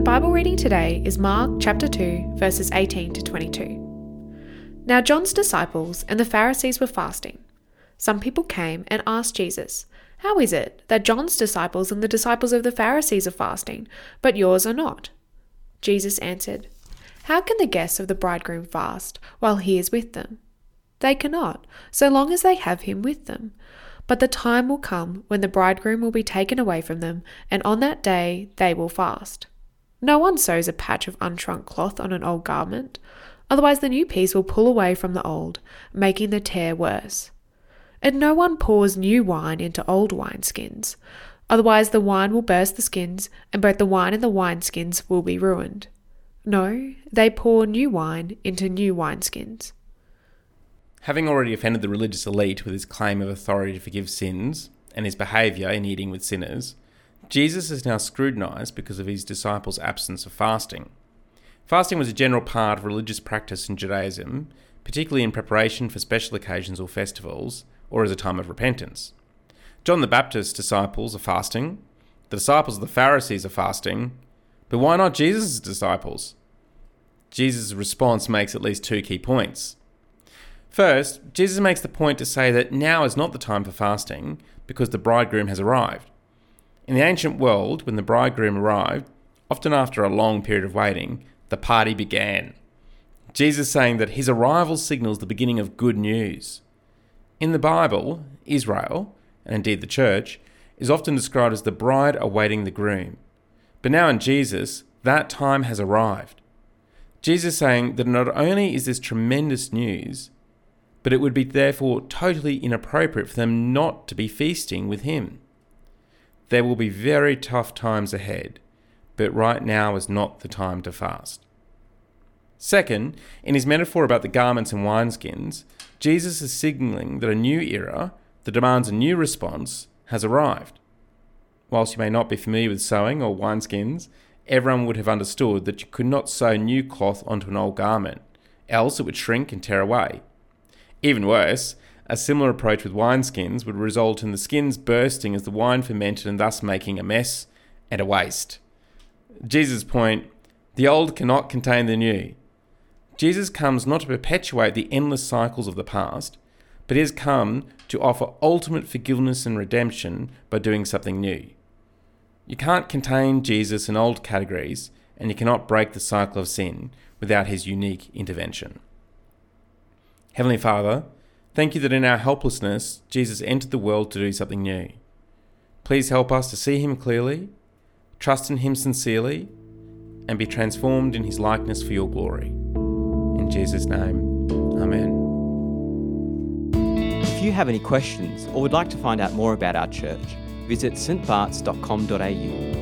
The Bible reading today is Mark chapter 2, verses 18 to 22. Now John's disciples and the Pharisees were fasting. Some people came and asked Jesus, How is it that John's disciples and the disciples of the Pharisees are fasting, but yours are not? Jesus answered, How can the guests of the bridegroom fast while he is with them? They cannot, so long as they have him with them. But the time will come when the bridegroom will be taken away from them, and on that day they will fast. No one sews a patch of unshrunk cloth on an old garment, otherwise the new piece will pull away from the old, making the tear worse. And no one pours new wine into old wineskins, otherwise the wine will burst the skins, and both the wine and the wineskins will be ruined. No, they pour new wine into new wineskins. Having already offended the religious elite with his claim of authority to forgive sins and his behaviour in eating with sinners, Jesus is now scrutinised because of his disciples' absence of fasting. Fasting was a general part of religious practice in Judaism, particularly in preparation for special occasions or festivals, or as a time of repentance. John the Baptist's disciples are fasting, the disciples of the Pharisees are fasting, but why not Jesus' disciples? Jesus' response makes at least two key points. First, Jesus makes the point to say that now is not the time for fasting because the bridegroom has arrived. In the ancient world, when the bridegroom arrived, often after a long period of waiting, the party began. Jesus saying that his arrival signals the beginning of good news. In the Bible, Israel, and indeed the church, is often described as the bride awaiting the groom. But now in Jesus, that time has arrived. Jesus saying that not only is this tremendous news, but it would be therefore totally inappropriate for them not to be feasting with him. There will be very tough times ahead, but right now is not the time to fast. Second, in his metaphor about the garments and wineskins, Jesus is signaling that a new era that demands a new response has arrived. Whilst you may not be familiar with sewing or wineskins, everyone would have understood that you could not sew new cloth onto an old garment, else it would shrink and tear away. Even worse, a similar approach with wineskins would result in the skins bursting as the wine fermented and thus making a mess and a waste. Jesus' point the old cannot contain the new. Jesus comes not to perpetuate the endless cycles of the past, but he has come to offer ultimate forgiveness and redemption by doing something new. You can't contain Jesus in old categories, and you cannot break the cycle of sin without his unique intervention. Heavenly Father, thank you that in our helplessness, Jesus entered the world to do something new. Please help us to see him clearly, trust in him sincerely, and be transformed in his likeness for your glory. In Jesus' name, Amen. If you have any questions or would like to find out more about our church, visit stbarts.com.au